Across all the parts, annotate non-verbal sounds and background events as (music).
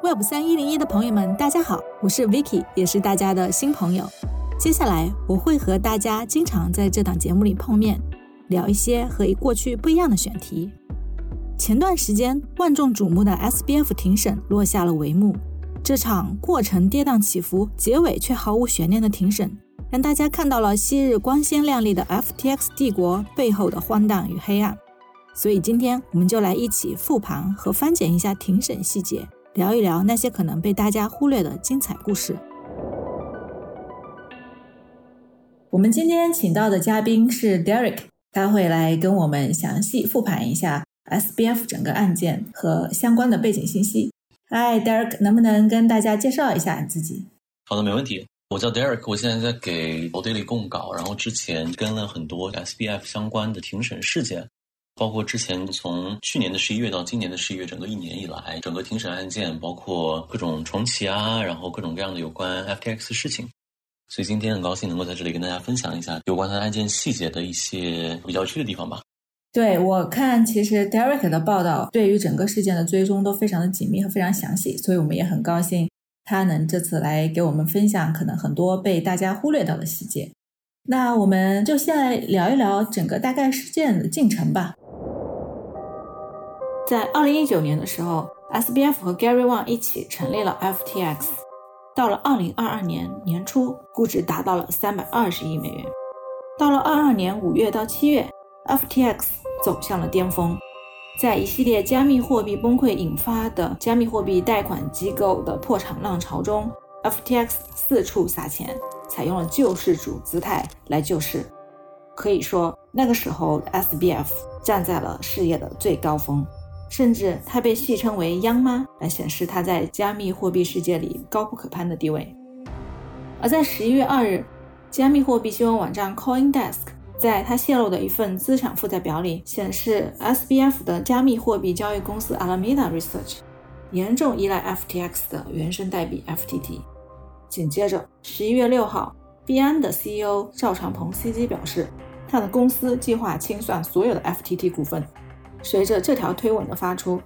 Web 三一零一的朋友们，大家好，我是 Vicky，也是大家的新朋友。接下来我会和大家经常在这档节目里碰面，聊一些和过去不一样的选题。前段时间万众瞩目的 SBF 庭审落下了帷幕，这场过程跌宕起伏，结尾却毫无悬念的庭审，让大家看到了昔日光鲜亮丽的 FTX 帝国背后的荒诞与黑暗。所以今天我们就来一起复盘和翻检一下庭审细节。聊一聊那些可能被大家忽略的精彩故事。我们今天请到的嘉宾是 Derek，他会来跟我们详细复盘一下 SBF 整个案件和相关的背景信息。Hi Derek，能不能跟大家介绍一下你自己？好的，没问题。我叫 Derek，我现在在给 O Daily 供稿，然后之前跟了很多 SBF 相关的庭审事件。包括之前从去年的十一月到今年的十一月，整个一年以来，整个庭审案件，包括各种重启啊，然后各种各样的有关 FTX 事情，所以今天很高兴能够在这里跟大家分享一下有关他案件细节的一些比较有趣的地方吧。对我看，其实 Derek 的报道对于整个事件的追踪都非常的紧密和非常详细，所以我们也很高兴他能这次来给我们分享可能很多被大家忽略到的细节。那我们就先来聊一聊整个大概事件的进程吧。在二零一九年的时候，SBF 和 Gary Wang 一起成立了 FTX。到了二零二二年年初，估值达到了三百二十亿美元。到了二二年五月到七月，FTX 走向了巅峰。在一系列加密货币崩溃引发的加密货币贷款机构的破产浪潮中，FTX 四处撒钱，采用了救世主姿态来救市。可以说，那个时候 SBF 站在了事业的最高峰。甚至他被戏称为“央妈”，来显示他在加密货币世界里高不可攀的地位。而在十一月二日，加密货币新闻网站 CoinDesk 在他泄露的一份资产负债表里显示，SBF 的加密货币交易公司 Alameda Research 严重依赖 FTX 的原生代币 FTT。紧接着，十一月六号，币安的 CEO 赵长鹏 CG 表示，他的公司计划清算所有的 FTT 股份。随着这条推文的发出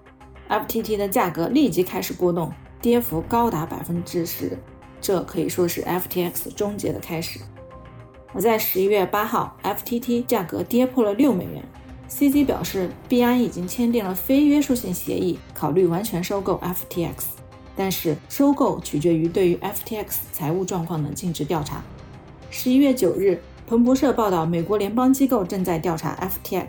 ，FTT 的价格立即开始波动，跌幅高达百分之十，这可以说是 FTX 终结的开始。而在十一月八号，FTT 价格跌破了六美元，CZ 表示币安已经签订了非约束性协议，考虑完全收购 FTX，但是收购取决于对于 FTX 财务状况的尽职调查。十一月九日，彭博社报道，美国联邦机构正在调查 FTX。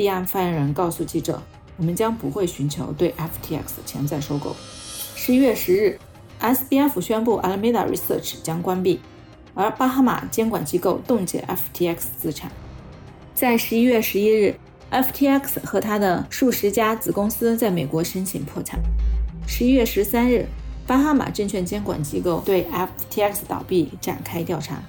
币案发言人告诉记者：“我们将不会寻求对 FTX 的潜在收购。”十一月十日，SBF 宣布 Alameda Research 将关闭，而巴哈马监管机构冻结 FTX 资产。在十一月十一日，FTX 和他的数十家子公司在美国申请破产。十一月十三日，巴哈马证券监管机构对 FTX 倒闭展开调查。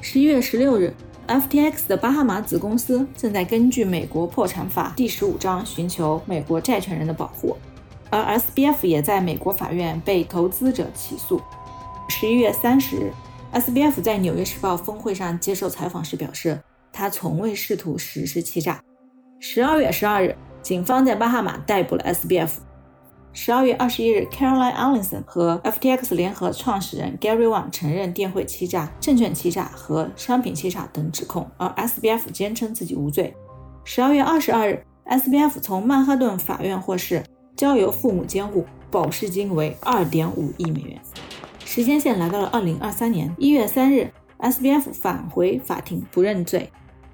十一月十六日。FTX 的巴哈马子公司正在根据美国破产法第十五章寻求美国债权人的保护，而 SBF 也在美国法院被投资者起诉。十一月三十日，SBF 在《纽约时报》峰会上接受采访时表示，他从未试图实施欺诈。十二月十二日，警方在巴哈马逮捕了 SBF。十二月二十一日，Caroline Ellison 和 FTX 联合创始人 Gary Wang 承认电汇欺诈、证券欺诈和商品欺诈等指控，而 SBF 坚称自己无罪。十二月二十二日，SBF 从曼哈顿法院获释，交由父母监护，保释金为二点五亿美元。时间线来到了二零二三年一月三日，SBF 返回法庭不认罪。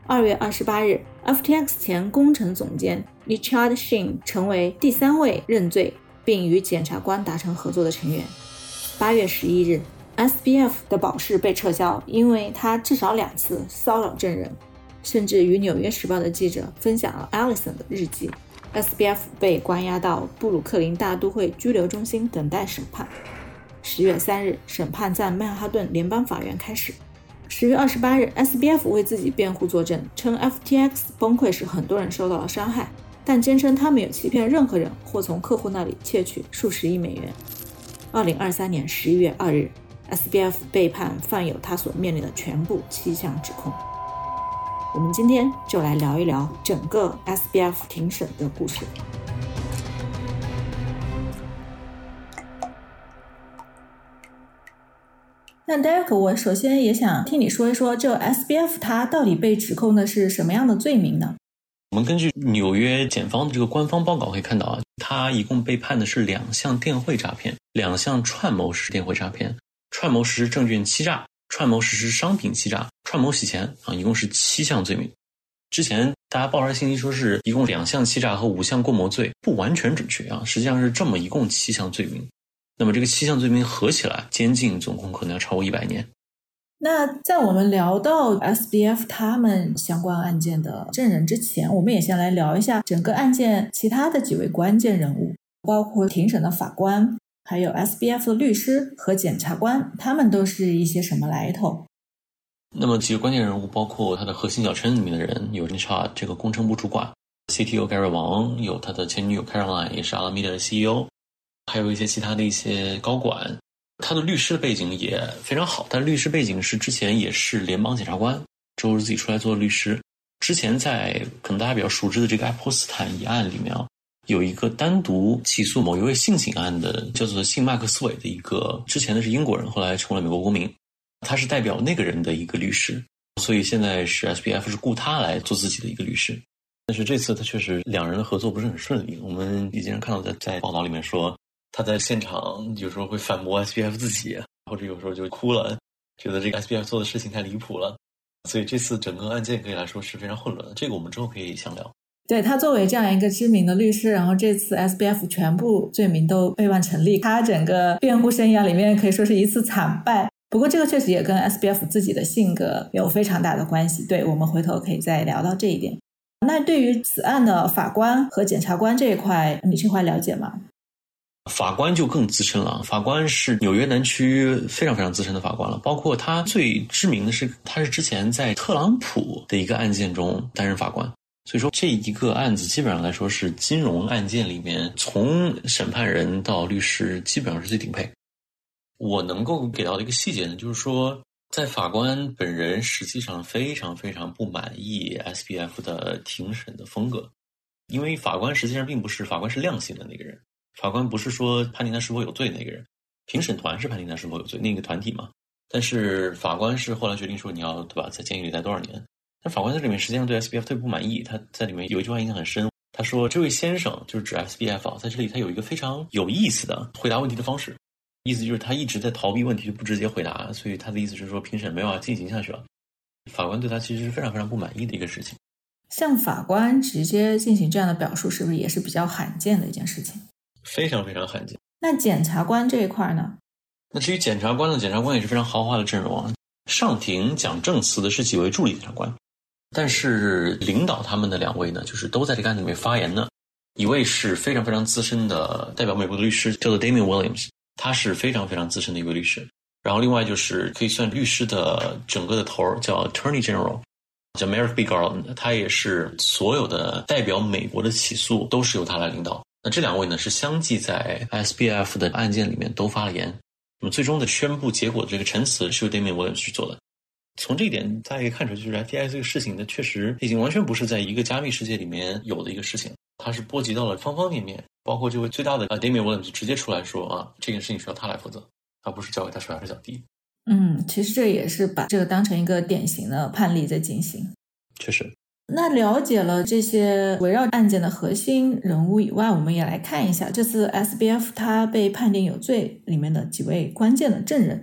二月二十八日，FTX 前工程总监 Richard Shin 成为第三位认罪。并与检察官达成合作的成员。八月十一日，SBF 的保释被撤销，因为他至少两次骚扰证人，甚至与《纽约时报》的记者分享了 Alison 的日记。SBF 被关押到布鲁克林大都会拘留中心等待审判。十月三日，审判在曼哈顿联邦法院开始。十月二十八日，SBF 为自己辩护作证，称 FTX 崩溃时很多人受到了伤害。但坚称他没有欺骗任何人或从客户那里窃取数十亿美元。二零二三年十一月二日，SBF 被判犯有他所面临的全部七项指控。我们今天就来聊一聊整个 SBF 庭审的故事。那 Derek，我首先也想听你说一说，这 SBF 他到底被指控的是什么样的罪名呢？我们根据纽约检方的这个官方报告可以看到啊，他一共被判的是两项电汇诈骗，两项串谋实施电汇诈骗，串谋实施证券欺诈，串谋实施商品欺诈，串谋洗钱啊，一共是七项罪名。之前大家爆出来信息说是一共两项欺诈和五项共谋罪，不完全准确啊，实际上是这么一共七项罪名。那么这个七项罪名合起来，监禁总共可能要超过一百年。那在我们聊到 SBF 他们相关案件的证人之前，我们也先来聊一下整个案件其他的几位关键人物，包括庭审的法官，还有 SBF 的律师和检察官，他们都是一些什么来头？那么几个关键人物包括他的核心小圈子里面的人，有 Nisha 这个工程部主管，CTO Gary 王有他的前女友 Caroline，也是 Alameda 的 CEO。还有一些其他的一些高管，他的律师的背景也非常好。但律师背景是之前也是联邦检察官，之后自己出来做律师。之前在可能大家比较熟知的这个爱泼斯坦一案里面啊，有一个单独起诉某一位性侵案的，叫做姓麦克斯韦的一个，之前的是英国人，后来成为了美国公民。他是代表那个人的一个律师，所以现在是 SBF 是雇他来做自己的一个律师。但是这次他确实两人的合作不是很顺利。我们已经看到在在报道里面说。他在现场有时候会反驳 SBF 自己，或者有时候就哭了，觉得这个 SBF 做的事情太离谱了。所以这次整个案件可以来说是非常混乱的。这个我们之后可以详聊。对他作为这样一个知名的律师，然后这次 SBF 全部罪名都被判成立，他整个辩护生涯里面可以说是一次惨败。不过这个确实也跟 SBF 自己的性格有非常大的关系。对我们回头可以再聊到这一点。那对于此案的法官和检察官这一块，你这块了解吗？法官就更资深了，法官是纽约南区非常非常资深的法官了。包括他最知名的是，他是之前在特朗普的一个案件中担任法官。所以说，这一个案子基本上来说是金融案件里面，从审判人到律师基本上是最顶配。我能够给到的一个细节呢，就是说，在法官本人实际上非常非常不满意 SBF 的庭审的风格，因为法官实际上并不是法官是量刑的那个人。法官不是说判定他是否有罪那个人，评审团是判定他是否有罪那个团体嘛？但是法官是后来决定说你要对吧，在监狱里待多少年？但法官在里面实际上对 SBF 特别不满意，他在里面有一句话印象很深，他说：“这位先生就是指 SBF，在这里他有一个非常有意思的回答问题的方式，意思就是他一直在逃避问题，就不直接回答，所以他的意思是说评审没有要进行下去了。法官对他其实是非常非常不满意的一个事情。像法官直接进行这样的表述，是不是也是比较罕见的一件事情？非常非常罕见。那检察官这一块呢？那至于检察官呢？检察官也是非常豪华的阵容啊。上庭讲证词的是几位助理检察官，但是领导他们的两位呢，就是都在这个案子里面发言呢。一位是非常非常资深的代表美国的律师，叫做 Damian Williams，他是非常非常资深的一位律师。然后另外就是可以算律师的整个的头儿，叫 Attorney General，叫 Merrick B. Garland，他也是所有的代表美国的起诉都是由他来领导。那这两位呢是相继在 SBF 的案件里面都发了言，那么最终的宣布结果的这个陈词是由 Damian Williams 去做的。从这一点大家可以看出，就是 FTI 这个事情，呢确实已经完全不是在一个加密世界里面有的一个事情，它是波及到了方方面面，包括这位最大的啊 Damian Williams 直接出来说啊，这件事情需要他来负责，而不是交给他手下的小弟。嗯，其实这也是把这个当成一个典型的判例在进行。确实。那了解了这些围绕案件的核心人物以外，我们也来看一下这次 SBF 他被判定有罪里面的几位关键的证人。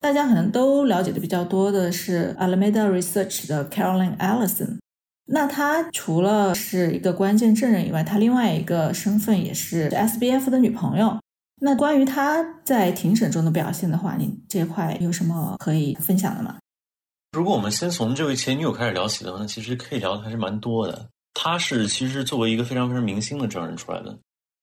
大家可能都了解的比较多的是 Alameda Research 的 Caroline Ellison。那他除了是一个关键证人以外，他另外一个身份也是 SBF 的女朋友。那关于他在庭审中的表现的话，你这块有什么可以分享的吗？如果我们先从这位前女友开始聊起的话，那其实可以聊的还是蛮多的。她是其实作为一个非常非常明星的证人出来的，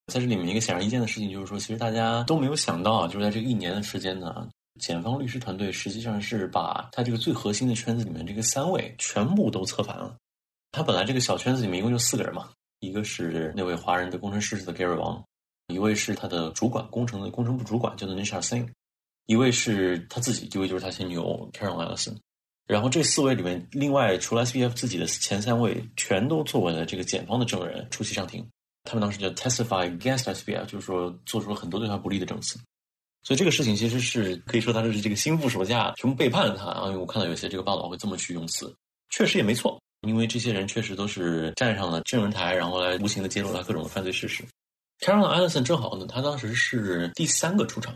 在这里面一个显而易见的事情就是说，其实大家都没有想到啊，就是在这一年的时间呢，检方律师团队实际上是把他这个最核心的圈子里面这个三位全部都策反了。他本来这个小圈子里面一共就四个人嘛，一个是那位华人的工程师的 Gary Wang，一位是他的主管工程的工程部主管叫做 Nisha Singh，一位是他自己，一位就是他前女友 Caroline Ellison。然后这四位里面，另外除了 SBF 自己的前三位，全都作为了这个检方的证人出席上庭。他们当时叫 testify against SBF，就是说做出了很多对他不利的证词。所以这个事情其实是可以说他是这个心腹手下全部背叛了他啊。因为我看到有些这个报道会这么去用词，确实也没错，因为这些人确实都是站上了证人台，然后来无形的揭露了各种的犯罪事实。Carolyn Ellison 正好呢，他当时是第三个出场。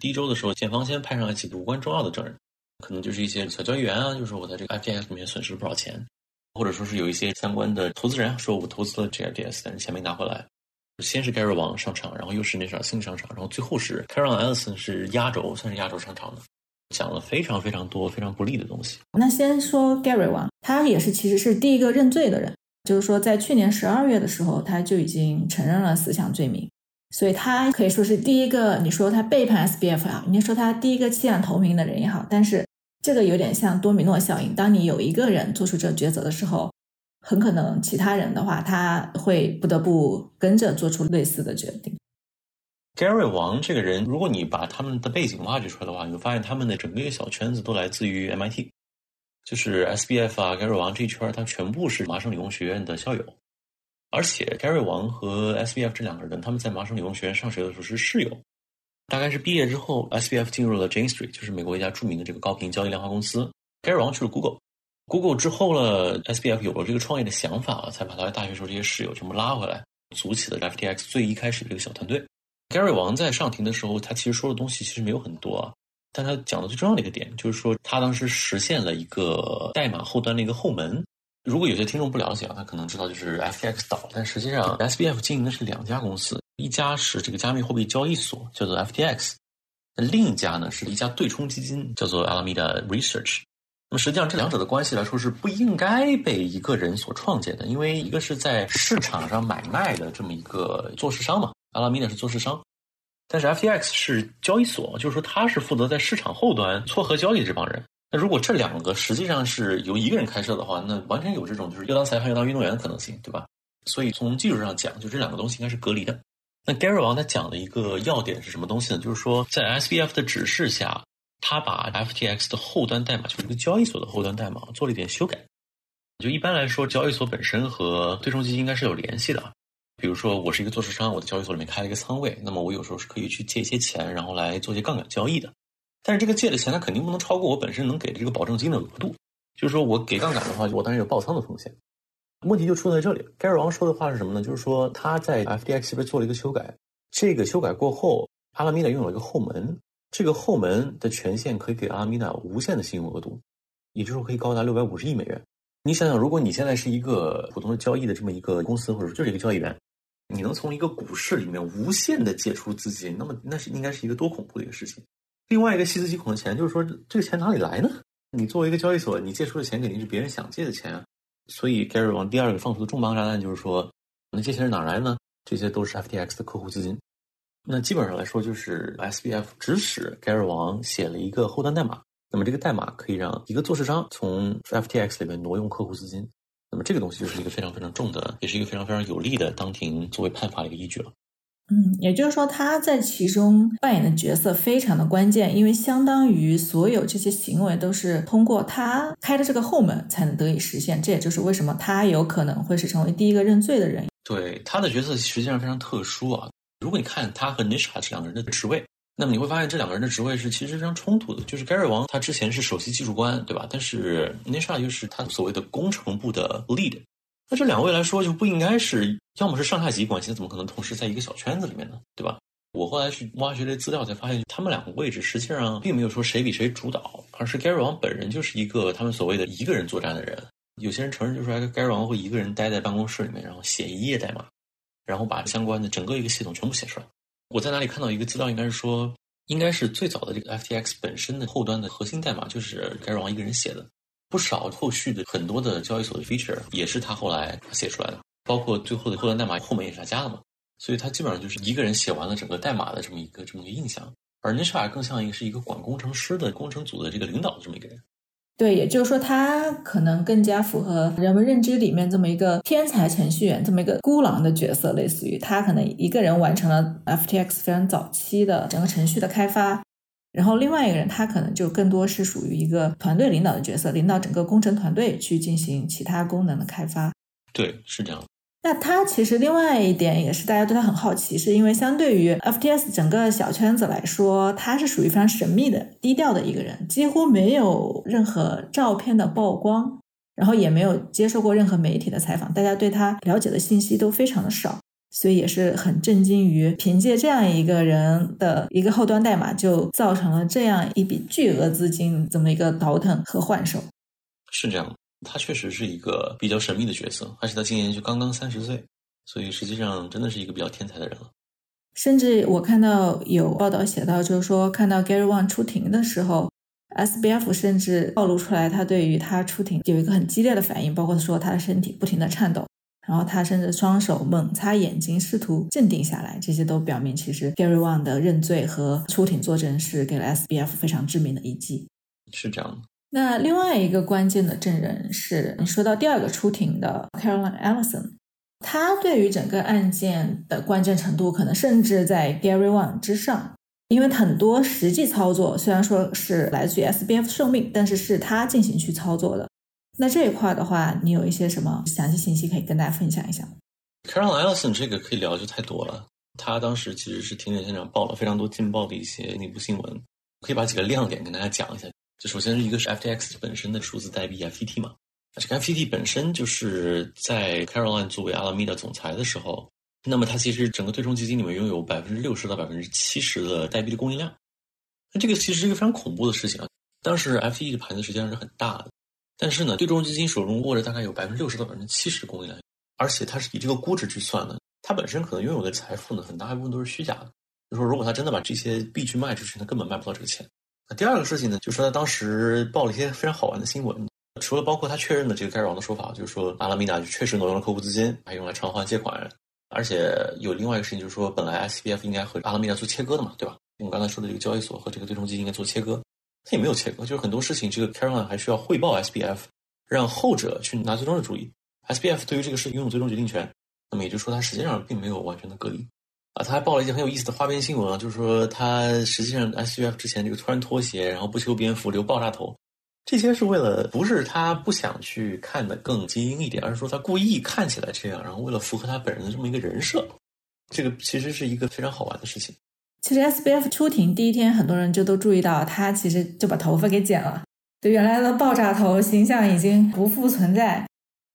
第一周的时候，检方先派上了几个无关重要的证人，可能就是一些小交易员啊，就是我在这个 FTX 里面损失了不少钱，或者说是有一些相关的投资人说我投资了 JDS，但是钱没拿回来。先是 Gary 王上场，然后又是那场新上场，然后最后是 Caron Ellison 是压轴，算是压轴上场的，讲了非常非常多非常不利的东西。那先说 Gary 王，他也是其实是第一个认罪的人，就是说在去年十二月的时候，他就已经承认了四项罪名。所以他可以说是第一个，你说他背叛 SBF 也好，你说他第一个弃暗投明的人也好，但是这个有点像多米诺效应。当你有一个人做出这抉择的时候，很可能其他人的话，他会不得不跟着做出类似的决定。Gary 王这个人，如果你把他们的背景挖掘出来的话，你会发现他们的整个一个小圈子都来自于 MIT，就是 SBF 啊，Gary 王这一圈，他全部是麻省理工学院的校友。而且，Gary 王和 SBF 这两个人，他们在麻省理工学院上学的时候是室友。大概是毕业之后，SBF 进入了 Jane Street，就是美国一家著名的这个高频交易量化公司。Gary 王去了 Google。Google 之后了，SBF 有了这个创业的想法啊，才把他在大学时候这些室友全部拉回来，组起了 FTX 最一开始的这个小团队。Gary 王在上庭的时候，他其实说的东西其实没有很多啊，但他讲的最重要的一个点，就是说他当时实现了一个代码后端的一个后门。如果有些听众不了解啊，他可能知道就是 FTX 倒，但实际上 SBF 经营的是两家公司，一家是这个加密货币交易所，叫做 FTX，那另一家呢是一家对冲基金，叫做 Alameda Research。那么实际上这两者的关系来说是不应该被一个人所创建的，因为一个是在市场上买卖的这么一个做市商嘛，Alameda 是做市商，但是 FTX 是交易所，就是说他是负责在市场后端撮合交易这帮人。那如果这两个实际上是由一个人开设的话，那完全有这种就是又当裁判又当运动员的可能性，对吧？所以从技术上讲，就这两个东西应该是隔离的。那 Gary 王他讲的一个要点是什么东西呢？就是说在 SBF 的指示下，他把 FTX 的后端代码，就是一个交易所的后端代码做了一点修改。就一般来说，交易所本身和对冲基金应该是有联系的。比如说，我是一个做市商，我的交易所里面开了一个仓位，那么我有时候是可以去借一些钱，然后来做一些杠杆交易的。但是这个借的钱，它肯定不能超过我本身能给的这个保证金的额度。就是说我给杠杆的话，我当然有爆仓的风险。问题就出在这里。盖尔王说的话是什么呢？就是说他在 FDX 这边做了一个修改，这个修改过后，阿拉米达拥有一个后门，这个后门的权限可以给阿拉米达无限的信用额度，也就是说可以高达六百五十亿美元。你想想，如果你现在是一个普通的交易的这么一个公司，或者说就是一个交易员，你能从一个股市里面无限的借出资金，那么那是应该是一个多恐怖的一个事情。另外一个细思极恐的钱，就是说这个钱哪里来呢？你作为一个交易所，你借出的钱肯定是别人想借的钱啊。所以 Gary 王第二个放出的重磅炸弹就是说，那这些是哪来呢？这些都是 FTX 的客户资金。那基本上来说，就是 SBF 指使 Gary 王写了一个后端代码，那么这个代码可以让一个做市商从 FTX 里面挪用客户资金。那么这个东西就是一个非常非常重的，也是一个非常非常有利的当庭作为判罚的一个依据了。嗯，也就是说，他在其中扮演的角色非常的关键，因为相当于所有这些行为都是通过他开的这个后门才能得以实现。这也就是为什么他有可能会是成为第一个认罪的人。对他的角色实际上非常特殊啊。如果你看他和 Nisha 这两个人的职位，那么你会发现这两个人的职位是其实非常冲突的。就是 Gary 王他之前是首席技术官，对吧？但是 Nisha 又是他所谓的工程部的 lead。那这两位来说就不应该是，要么是上下级关系，怎么可能同时在一个小圈子里面呢？对吧？我后来去挖掘这资料，才发现他们两个位置实际上并没有说谁比谁主导，而是 Gary 王本人就是一个他们所谓的一个人作战的人。有些人承认就是说，Gary 王会一个人待在办公室里面，然后写一页代码，然后把相关的整个一个系统全部写出来。我在哪里看到一个资料，应该是说，应该是最早的这个 FTX 本身的后端的核心代码就是 Gary 王一个人写的。不少后续的很多的交易所的 feature 也是他后来写出来的，包括最后的后端代码后面也是他加的嘛，所以他基本上就是一个人写完了整个代码的这么一个这么一个印象，而 Nisha 更像一个是一个管工程师的工程组的这个领导的这么一个人。对，也就是说他可能更加符合人们认知里面这么一个天才程序员这么一个孤狼的角色，类似于他可能一个人完成了 FTX 非常早期的整个程序的开发。然后另外一个人，他可能就更多是属于一个团队领导的角色，领导整个工程团队去进行其他功能的开发。对，是这样。那他其实另外一点也是大家对他很好奇，是因为相对于 FTS 整个小圈子来说，他是属于非常神秘的、低调的一个人，几乎没有任何照片的曝光，然后也没有接受过任何媒体的采访，大家对他了解的信息都非常的少，所以也是很震惊于凭借这样一个人的一个后端代码，就造成了这样一笔巨额资金这么一个倒腾和换手。是这样。他确实是一个比较神秘的角色，而且他今年就刚刚三十岁，所以实际上真的是一个比较天才的人了。甚至我看到有报道写到，就是说看到 Gary Wang 出庭的时候，SBF 甚至暴露出来他对于他出庭有一个很激烈的反应，包括说他的身体不停的颤抖，然后他甚至双手猛擦眼睛，试图镇定下来，这些都表明其实 Gary Wang 的认罪和出庭作证是给了 SBF 非常致命的一击。是这样的。那另外一个关键的证人是你说到第二个出庭的 Caroline Ellison，他对于整个案件的关键程度可能甚至在 Gary Wang 之上，因为很多实际操作虽然说是来自于 SBF 受命，但是是他进行去操作的。那这一块的话，你有一些什么详细信息可以跟大家分享一下？Caroline Ellison 这个可以聊就太多了，他当时其实是庭审现场报了非常多劲爆的一些内部新闻，可以把几个亮点跟大家讲一下。就首先一个是 FTX 本身的数字代币 FTT 嘛，这个 FTT 本身就是在 Caroline 作为阿拉米达总裁的时候，那么它其实整个对冲基金里面拥有百分之六十到百分之七十的代币的供应量，那这个其实是一个非常恐怖的事情啊。当时 FTT 的盘子实际上是很大的，但是呢，对冲基金手中握着大概有百分之六十到百分之七十的供应量，而且它是以这个估值去算的，它本身可能拥有的财富呢，很大一部分都是虚假的。就说如果他真的把这些币去卖出去，他根本卖不到这个钱。那第二个事情呢，就是说他当时报了一些非常好玩的新闻，除了包括他确认的这个盖尔王的说法，就是说阿拉米达确实挪用了客户资金，还用来偿还借款，而且有另外一个事情，就是说本来 SBF 应该和阿拉米达做切割的嘛，对吧？我们刚才说的这个交易所和这个对冲基金应该做切割，他也没有切割，就是很多事情这个 Caron 还需要汇报 SBF，让后者去拿最终的主意，SBF 对于这个事情拥有最终决定权，那么也就是说他实际上并没有完全的隔离。啊，他还报了一件很有意思的花边新闻啊，就是说他实际上 S U F 之前这个突然脱鞋，然后不修边幅留爆炸头，这些是为了不是他不想去看的更精英一点，而是说他故意看起来这样，然后为了符合他本人的这么一个人设，这个其实是一个非常好玩的事情。其实 S B F 出庭第一天，很多人就都注意到他其实就把头发给剪了，对原来的爆炸头形象已经不复存在。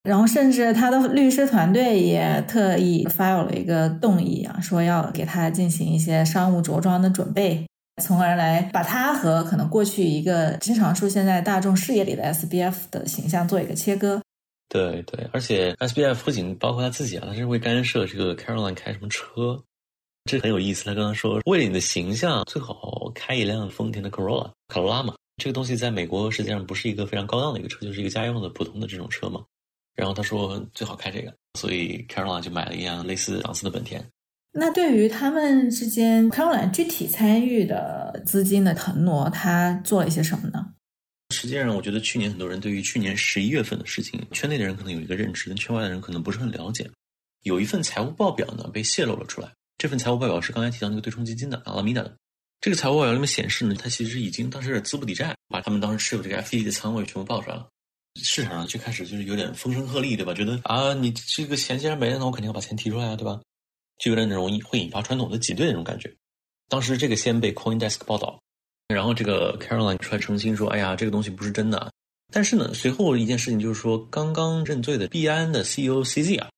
然后，甚至他的律师团队也特意发有了一个动议啊，说要给他进行一些商务着装的准备，从而来把他和可能过去一个经常出现在大众视野里的 SBF 的形象做一个切割。对对，而且 SBF 不仅包括他自己啊，他是会干涉这个 Caroline 开什么车，这很有意思。他刚刚说，为了你的形象，最好开一辆丰田的 Corolla 卡罗拉嘛。这个东西在美国实际上不是一个非常高档的一个车，就是一个家用的普通的这种车嘛。然后他说最好开这个，所以 Caroline 就买了一辆类似档次的本田。那对于他们之间 Caroline 具体参与的资金的腾挪，他做了一些什么呢？实际上，我觉得去年很多人对于去年十一月份的事情，圈内的人可能有一个认知，但圈外的人可能不是很了解。有一份财务报表呢被泄露了出来，这份财务报表是刚才提到那个对冲基金的阿拉米达的。这个财务报表里面显示呢，他其实已经当时资不抵债，把他们当时持有这个 FTT 的仓位全部报出来了。市场上就开始就是有点风声鹤唳，对吧？觉得啊，你这个钱既然没了，那我肯定要把钱提出来啊，对吧？就有点那种会引发传统的挤兑那种感觉。当时这个先被 CoinDesk 报道，然后这个 Caroline 出来澄清说：“哎呀，这个东西不是真的。”但是呢，随后一件事情就是说，刚刚认罪的币安的 CEO CZ 啊，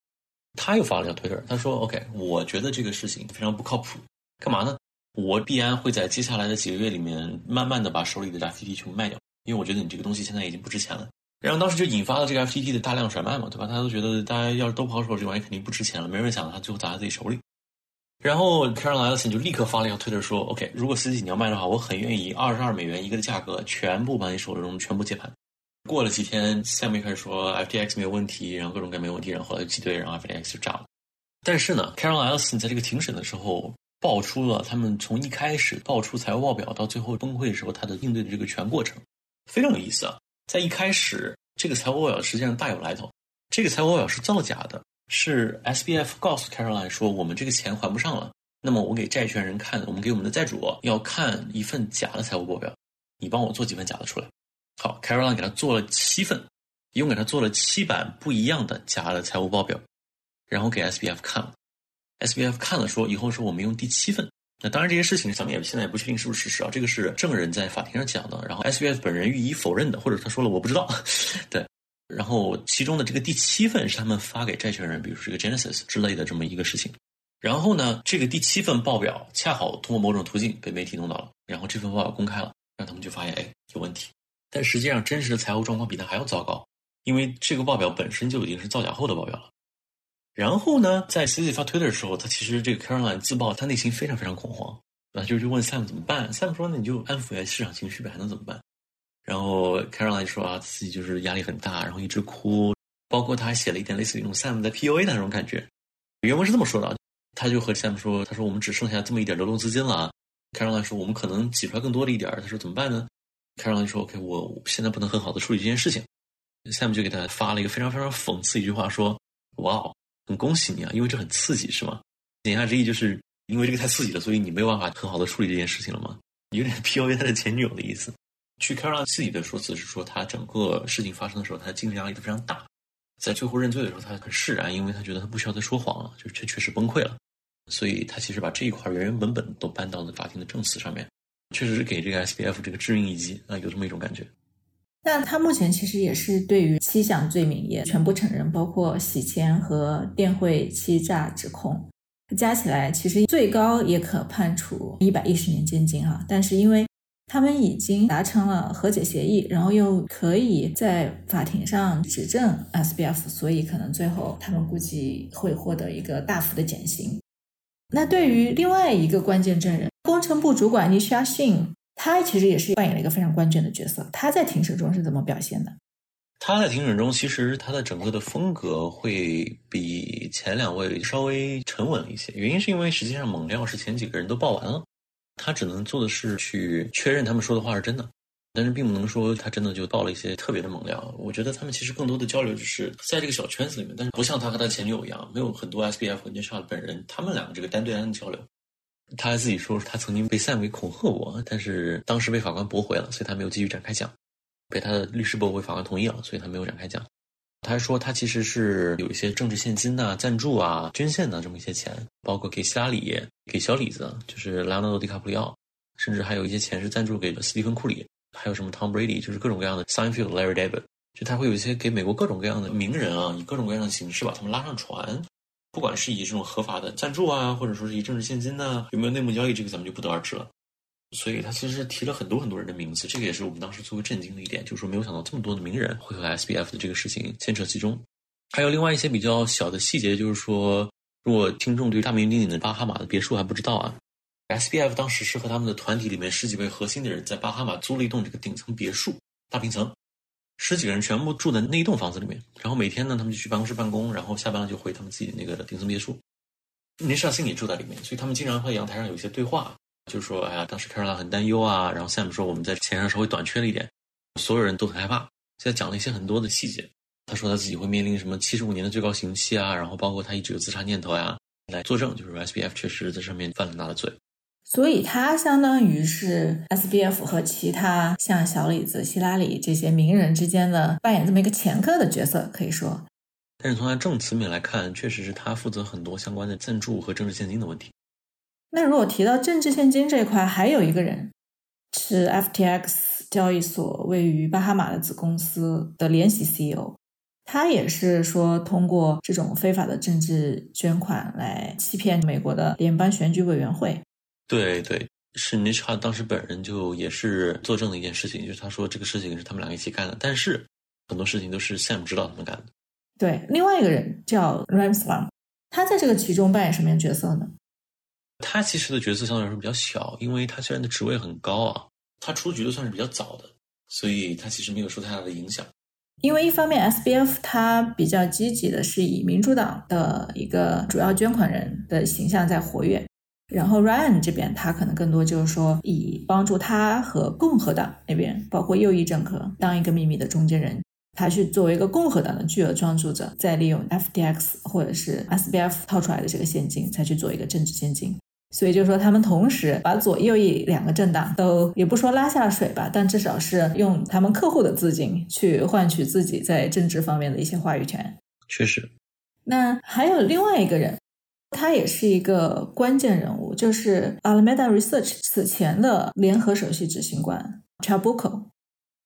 他又发了条推特，他说：“OK，我觉得这个事情非常不靠谱，干嘛呢？我币安会在接下来的几个月里面，慢慢的把手里的 FTT 全部卖掉，因为我觉得你这个东西现在已经不值钱了。”然后当时就引发了这个 FTT 的大量甩卖嘛，对吧？大家都觉得，大家要是都抛售，这玩意肯定不值钱了。没人想到它最后砸在自己手里。然后 Caroline Ellison 就立刻发了一条推特说：“OK，如果 CZ 你要卖的话，我很愿意以二十二美元一个的价格，全部把你手中全部接盘。”过了几天，下面开始说 FTX 没有问题，然后各种各样没有问题，然后后来挤兑，然后 FTX 就炸了。但是呢，Caroline Ellison 在这个庭审的时候，爆出了他们从一开始爆出财务报表到最后崩溃的时候，他的应对的这个全过程，非常有意思啊。在一开始。这个财务报表实际上大有来头，这个财务报表是造假的，是 SBF 告诉 Caroline 说我们这个钱还不上了，那么我给债权人看，我们给我们的债主要看一份假的财务报表，你帮我做几份假的出来。好，Caroline 给他做了七份，一共给他做了七版不一样的假的财务报表，然后给 S B F 看了，S B F 看了说以后说我们用第七份。那当然这些事情咱们也现在也不确定是不是事实啊，这个是证人在法庭上讲的，然后 S B F 本人予以否认的，或者他说了我不知道。对，然后其中的这个第七份是他们发给债权人，比如说这个 Genesis 之类的这么一个事情。然后呢，这个第七份报表恰好通过某种途径被媒体弄到了，然后这份报表公开了，让他们就发现哎有问题。但实际上真实的财务状况比他还要糟糕，因为这个报表本身就已经是造假后的报表了。然后呢，在 c c 发推的时候，他其实这个 Caroline 自曝，他内心非常非常恐慌，啊，就就问 Sam 怎么办？Sam 说那你就安抚一下市场情绪呗，还能怎么办？然后 Caroline 说啊，自己就是压力很大，然后一直哭，包括他还写了一点类似于那种 Sam 在 PUA 的那种感觉。原文是这么说的。他就和 Sam 说：“他说我们只剩下这么一点流动资金了。”Caroline 说：“我们可能挤出来更多的一点。”他说：“怎么办呢？”Caroline 说：“OK，我现在不能很好的处理这件事情。”Sam 就给他发了一个非常非常讽刺一句话，说：“哇哦，很恭喜你啊，因为这很刺激，是吗？”言下之意就是因为这个太刺激了，所以你没有办法很好的处理这件事情了吗？有点 (laughs) PUA 他的前女友的意思。据 Caroline 自己的说辞是说，他整个事情发生的时候，他的精神压力都非常大。在最后认罪的时候，他很释然，因为他觉得他不需要再说谎了，就确确实崩溃了。所以他其实把这一块原原本本都搬到了法庭的证词上面，确实是给这个 S B F 这个致命一击啊，有这么一种感觉。那他目前其实也是对于七项罪名也全部承认，包括洗钱和电汇欺诈指控，加起来其实最高也可判处一百一十年监禁哈。但是因为他们已经达成了和解协议，然后又可以在法庭上指证 S B F，所以可能最后他们估计会获得一个大幅的减刑。那对于另外一个关键证人，工程部主管尼沙信他其实也是扮演了一个非常关键的角色。他在庭审中是怎么表现的？他在庭审中，其实他的整个的风格会比前两位稍微沉稳了一些。原因是因为实际上猛料是前几个人都报完了，他只能做的是去确认他们说的话是真的。但是并不能说他真的就爆了一些特别的猛料。我觉得他们其实更多的交流就是在这个小圈子里面，但是不像他和他前女友一样，没有很多 S B F 和 Nisha 本人他们两个这个单对单的交流。他还自己说他曾经被 Sam 给恐吓过，但是当时被法官驳回了，所以他没有继续展开讲。被他的律师驳回，法官同意了，所以他没有展开讲。他还说他其实是有一些政治现金呐、赞助啊、捐献的这么一些钱，包括给希拉里、给小李子，就是莱昂纳多·迪卡普里奥，甚至还有一些钱是赞助给了斯蒂芬·库里。还有什么 Tom Brady，就是各种各样的 Seinfeld、Larry David，就他会有一些给美国各种各样的名人啊，以各种各样的形式把他们拉上船，不管是以这种合法的赞助啊，或者说是以政治现金呢，有没有内幕交易，这个咱们就不得而知了。所以他其实提了很多很多人的名字，这个也是我们当时最为震惊的一点，就是说没有想到这么多的名人会和 SBF 的这个事情牵扯其中。还有另外一些比较小的细节，就是说，如果听众对大名鼎鼎的巴哈马的别墅还不知道啊。S B F 当时是和他们的团体里面十几位核心的人在巴哈马租了一栋这个顶层别墅大平层，十几个人全部住在那一栋房子里面，然后每天呢他们就去办公室办公，然后下班了就回他们自己那个顶层别墅。尼莎辛也住在里面，所以他们经常会阳台上有一些对话，就说哎呀当时看上去很担忧啊，然后 Sam 说我们在钱上稍微短缺了一点，所有人都很害怕，现在讲了一些很多的细节。他说他自己会面临什么七十五年的最高刑期啊，然后包括他一直有自杀念头呀，来作证就是 S B F 确实在上面犯了很大的罪。所以，他相当于是 S B F 和其他像小李子、希拉里这些名人之间的扮演这么一个掮客的角色，可以说。但是从他证词面来看，确实是他负责很多相关的赞助和政治现金的问题。那如果提到政治现金这一块，还有一个人是 F T X 交易所位于巴哈马的子公司的联席 C E O，他也是说通过这种非法的政治捐款来欺骗美国的联邦选举委员会。对对，是 Nisha 当时本人就也是作证的一件事情，就是他说这个事情是他们两个一起干的，但是很多事情都是 Sam 知道他们干的。对，另外一个人叫 Ramslam，他在这个其中扮演什么样角色呢？他其实的角色相对来说比较小，因为他虽然的职位很高啊，他出局的算是比较早的，所以他其实没有受太大的影响。因为一方面，SBF 他比较积极的是以民主党的一个主要捐款人的形象在活跃。然后 Ryan 这边，他可能更多就是说，以帮助他和共和党那边，包括右翼政客，当一个秘密的中间人，他去作为一个共和党的巨额庄注者，再利用 FTX 或者是 SBF 套出来的这个现金，才去做一个政治现金。所以就是说，他们同时把左右翼两个政党都也不说拉下水吧，但至少是用他们客户的资金去换取自己在政治方面的一些话语权。确实。那还有另外一个人，他也是一个关键人物，就是 Alameda Research 此前的联合首席执行官 Chabuco。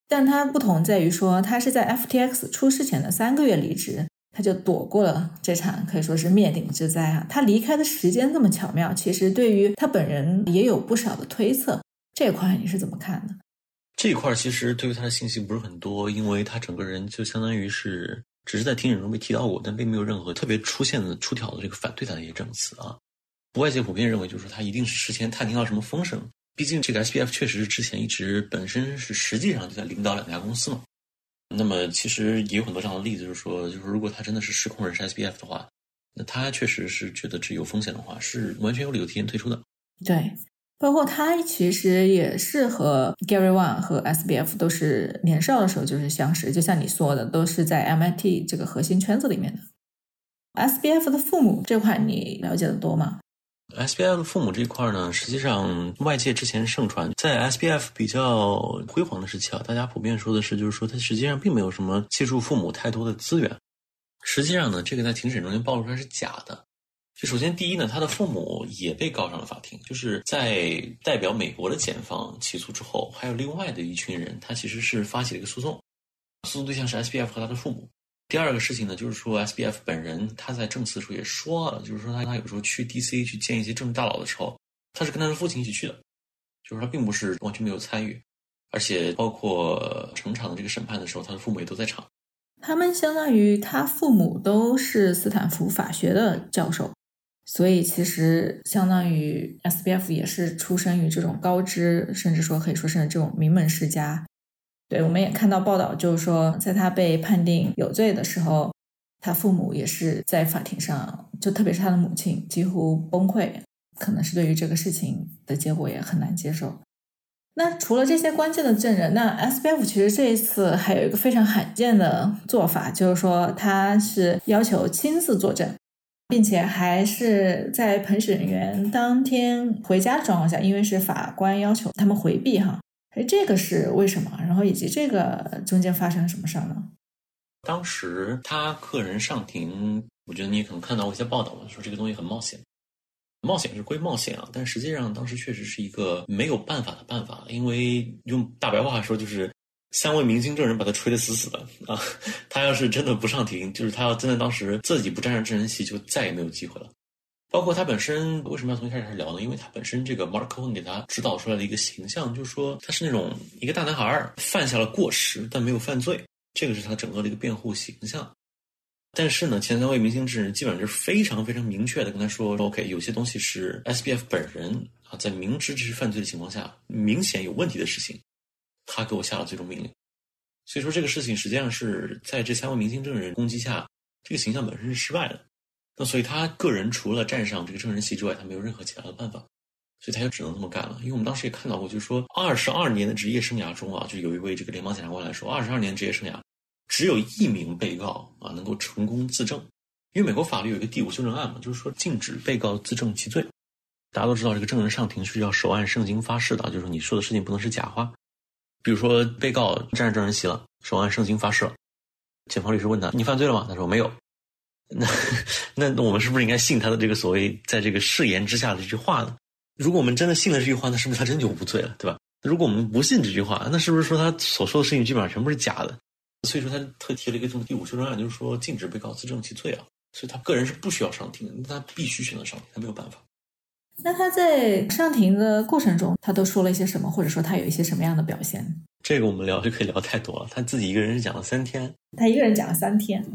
但他不同在于说，他是在 FTX 出事前的三个月离职，他就躲过了这场可以说是灭顶之灾啊。他离开的时间这么巧妙，其实对于他本人也有不少的推测。这块你是怎么看的？这一块其实对于他的信息不是很多，因为他整个人就相当于是只是在庭审中被提到过，但并没有任何特别出现的出挑的这个反对他的一些证词啊。外界普遍认为，就是说他一定是事先探听到什么风声。毕竟这个 SBF 确实是之前一直本身是实际上就在领导两家公司嘛。那么其实也有很多这样的例子，就是说，就是如果他真的是失控人是 SBF 的话，那他确实是觉得这有风险的话，是完全有理由提前退出的。对。包括他其实也是和 Gary One 和 SBF 都是年少的时候就是相识，就像你说的，都是在 MIT 这个核心圈子里面的。SBF 的父母这块你了解的多吗？SBF 的父母这块呢，实际上外界之前盛传，在 SBF 比较辉煌的时期啊，大家普遍说的是，就是说他实际上并没有什么借助父母太多的资源。实际上呢，这个在庭审中间暴露出来是假的。就首先，第一呢，他的父母也被告上了法庭，就是在代表美国的检方起诉之后，还有另外的一群人，他其实是发起了一个诉讼，诉讼对象是 S B F 和他的父母。第二个事情呢，就是说 S B F 本人他在证词的时候也说了，就是说他他有时候去 D C 去见一些政治大佬的时候，他是跟他的父亲一起去的，就是他并不是完全没有参与，而且包括成场的这个审判的时候，他的父母也都在场。他们相当于他父母都是斯坦福法学的教授。所以其实相当于 S B F 也是出生于这种高知，甚至说可以说是这种名门世家。对，我们也看到报道，就是说在他被判定有罪的时候，他父母也是在法庭上，就特别是他的母亲几乎崩溃，可能是对于这个事情的结果也很难接受。那除了这些关键的证人，那 S B F 其实这一次还有一个非常罕见的做法，就是说他是要求亲自作证。并且还是在陪审员当天回家的状况下，因为是法官要求他们回避哈，哎，这个是为什么？然后以及这个中间发生了什么事儿呢？当时他个人上庭，我觉得你也可能看到过一些报道嘛，说这个东西很冒险，冒险是归冒险啊，但实际上当时确实是一个没有办法的办法，因为用大白话说就是。三位明星证人把他吹得死死的啊！他要是真的不上庭，就是他要真的当时自己不站上证人席，就再也没有机会了。包括他本身为什么要从一开始聊呢？因为他本身这个 Mark Cohen 给他指导出来的一个形象，就是说他是那种一个大男孩犯下了过失，但没有犯罪，这个是他整个的一个辩护形象。但是呢，前三位明星证人基本上就是非常非常明确的跟他说：“OK，有些东西是 SBF 本人啊，在明知这是犯罪的情况下，明显有问题的事情。”他给我下了最终命令，所以说这个事情实际上是在这三位明星证人攻击下，这个形象本身是失败的。那所以他个人除了站上这个证人席之外，他没有任何其他的办法，所以他就只能这么干了。因为我们当时也看到过，就是说二十二年的职业生涯中啊，就有一位这个联邦检察官来说，二十二年职业生涯只有一名被告啊能够成功自证。因为美国法律有一个第五修正案嘛，就是说禁止被告自证其罪。大家都知道，这个证人上庭是要手按圣经发誓的，就是你说的事情不能是假话。比如说，被告站上证人席了，手按圣经发誓。检方律师问他：“你犯罪了吗？”他说：“没有。(laughs) ”那那那我们是不是应该信他的这个所谓在这个誓言之下的这句话呢？如果我们真的信了这句话，那是不是他真就无罪了，对吧？如果我们不信这句话，那是不是说他所说的事情基本上全部是假的？所以说他特提了一个这种第五修正案，就是说禁止被告自证其罪啊。所以他个人是不需要上庭的，他必须选择上庭，他没有办法。那他在上庭的过程中，他都说了一些什么，或者说他有一些什么样的表现？这个我们聊就可以聊太多了。他自己一个人是讲了三天，他一个人讲了三天。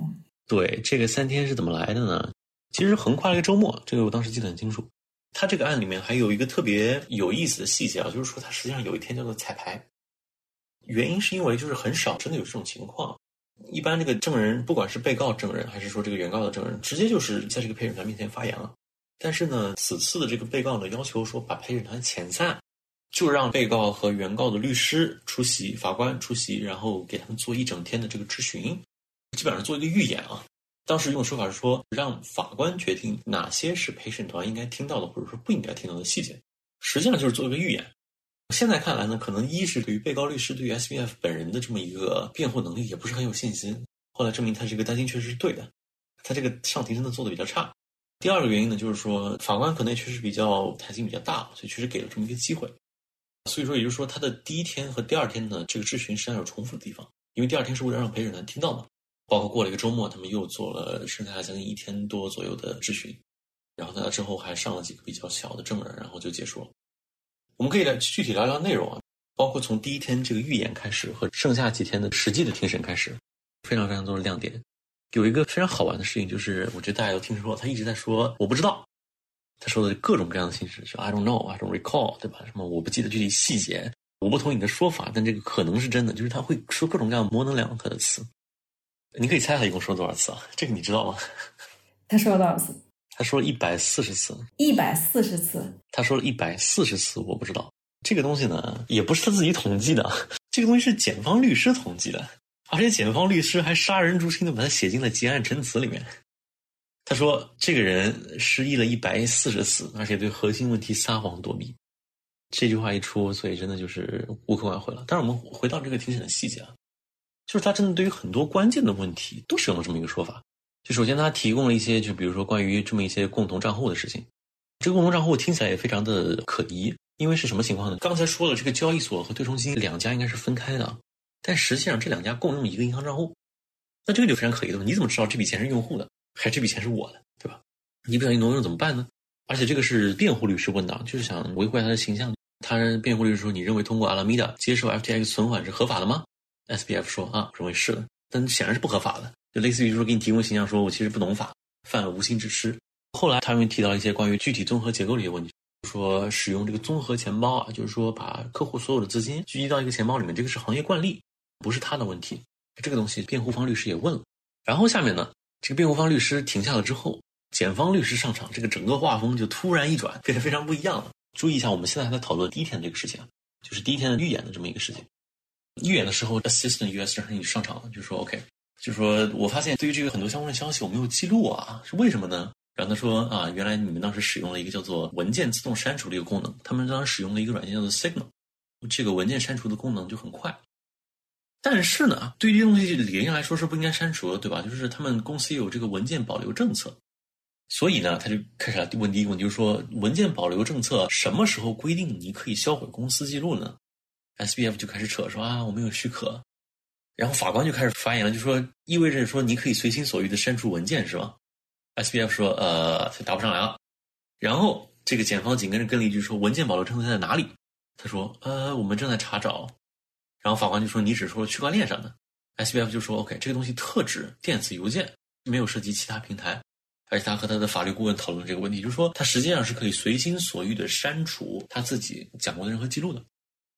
对，这个三天是怎么来的呢？其实横跨了一个周末，这个我当时记得很清楚。他这个案里面还有一个特别有意思的细节啊，就是说他实际上有一天叫做彩排，原因是因为就是很少真的有这种情况。一般这个证人，不管是被告证人还是说这个原告的证人，直接就是在这个陪审团面前发言了。但是呢，此次的这个被告呢要求说，把陪审团遣散，就让被告和原告的律师出席，法官出席，然后给他们做一整天的这个质询，基本上做一个预演啊。当时用的说法是说，让法官决定哪些是陪审团应该听到的，或者说不应该听到的细节，实际上就是做一个预演。现在看来呢，可能一是对于被告律师对于 S B F 本人的这么一个辩护能力也不是很有信心，后来证明他这个担心确实是对的。他这个上庭真的做的比较差。第二个原因呢，就是说法官可能确实比较弹性比较大，所以确实给了这么一个机会。所以说，也就是说，他的第一天和第二天呢，这个质询实际上有重复的地方，因为第二天是为了让陪审团听到嘛。包括过了一个周末，他们又做了剩下将近一天多左右的质询，然后在那之后还上了几个比较小的证人，然后就结束了。我们可以来具体聊聊内容啊，包括从第一天这个预演开始和剩下几天的实际的庭审开始，非常非常多的亮点。有一个非常好玩的事情，就是我觉得大家都听说，他一直在说我不知道，他说的各种各样的形式，说 I don't know，I don't recall，对吧？什么我不记得具体细节，我不同意你的说法，但这个可能是真的，就是他会说各种各样模棱两可的词。你可以猜他一共说多少次啊？(laughs) 这个你知道吗？他说了多少次？他说了一百四十次。一百四十次。他说了一百四十次，我不知道。这个东西呢，也不是他自己统计的，这个东西是检方律师统计的。而且检方律师还杀人诛心的把他写进了结案陈词里面。他说这个人失忆了一百四十次，而且对核心问题撒谎躲避。这句话一出，所以真的就是无可挽回了。但是我们回到这个庭审的细节啊，就是他真的对于很多关键的问题都使用了这么一个说法。就首先他提供了一些，就比如说关于这么一些共同账户的事情。这个共同账户听起来也非常的可疑，因为是什么情况呢？刚才说了，这个交易所和对冲基金两家应该是分开的。但实际上，这两家共用一个银行账户，那这个就非常可疑了。你怎么知道这笔钱是用户的，还这笔钱是我的，对吧？你不小心挪用怎么办呢？而且这个是辩护律师问的，就是想维护他的形象。他辩护律师说：“你认为通过阿拉米达接受 FTX 存款是合法的吗？”SBF 说：“啊，认为是的，但显然是不合法的，就类似于说给你提供形象，说我其实不懂法，犯了无心之失。”后来他们提到一些关于具体综合结构的一些问题，说使用这个综合钱包啊，就是说把客户所有的资金聚集到一个钱包里面，这个是行业惯例。不是他的问题，这个东西辩护方律师也问了。然后下面呢，这个辩护方律师停下了之后，检方律师上场，这个整个画风就突然一转，变得非常不一样了。注意一下，我们现在还在讨论第一天这个事情，就是第一天的预演的这么一个事情。预演的时候，Assistant U.S. Attorney 上场了，就说 OK，就说我发现对于这个很多相关的消息我没有记录啊，是为什么呢？然后他说啊，原来你们当时使用了一个叫做文件自动删除的一个功能，他们当时使用了一个软件叫做 Signal，这个文件删除的功能就很快。但是呢，对于这些东西理论上来说是不应该删除的，对吧？就是他们公司有这个文件保留政策，所以呢，他就开始问第一个问题，就是说文件保留政策什么时候规定你可以销毁公司记录呢？SBF 就开始扯说啊，我没有许可，然后法官就开始发言了，就说意味着说你可以随心所欲的删除文件是吧？SBF 说呃，他答不上来了，然后这个检方紧跟着跟了一句说文件保留政策在哪里？他说呃，我们正在查找。然后法官就说：“你只说了区块链上的。”SBF 就说：“OK，这个东西特指电子邮件，没有涉及其他平台。”而且他和他的法律顾问讨论这个问题，就是说他实际上是可以随心所欲的删除他自己讲过的任何记录的。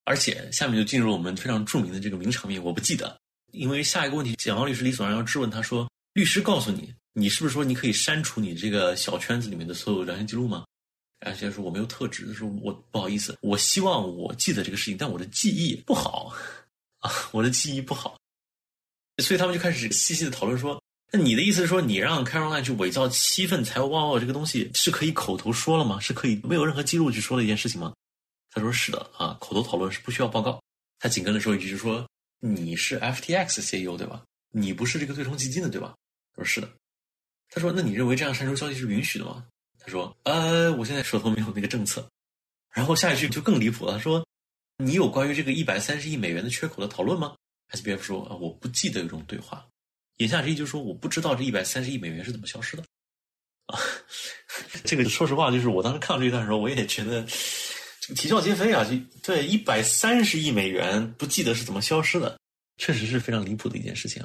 而且下面就进入我们非常著名的这个名场面，我不记得，因为下一个问题，检方律师理所当然要质问他说：“律师告诉你，你是不是说你可以删除你这个小圈子里面的所有聊天记录吗？”而且说我没有特指，说我不好意思，我希望我记得这个事情，但我的记忆不好 (laughs) 啊，我的记忆不好，所以他们就开始细细的讨论说，那你的意思是说，你让 Caroline 去伪造七份财务报告这个东西是可以口头说了吗？是可以没有任何记录去说的一件事情吗？他说是的啊，口头讨论是不需要报告。他紧跟着说一句，就说你是 FTX CEO 对吧？你不是这个对冲基金的对吧？他说是的。他说那你认为这样删除消息是允许的吗？他说：“呃，我现在手头没有那个政策。”然后下一句就更离谱了，他说：“你有关于这个一百三十亿美元的缺口的讨论吗？”SBF 说：“啊，我不记得有这种对话。”言下之意就是说，我不知道这一百三十亿美元是怎么消失的。啊，(laughs) 这个说实话，就是我当时看到这一段的时候，我也觉得这个啼笑皆非啊！就对一百三十亿美元不记得是怎么消失的，确实是非常离谱的一件事情。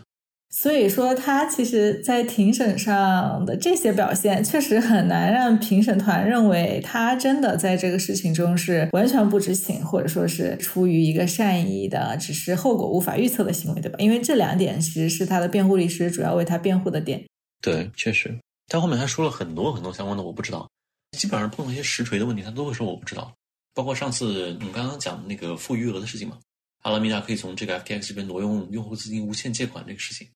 所以说，他其实，在庭审上的这些表现，确实很难让评审团认为他真的在这个事情中是完全不知情，或者说是出于一个善意的，只是后果无法预测的行为，对吧？因为这两点其实是他的辩护律师主要为他辩护的点。对，确实，他后面还说了很多很多相关的，我不知道。基本上碰到一些实锤的问题，他都会说我不知道。包括上次你刚刚讲的那个负余额的事情嘛，阿拉米达可以从这个 FTX 这边挪用用户资金无限借款这个事情。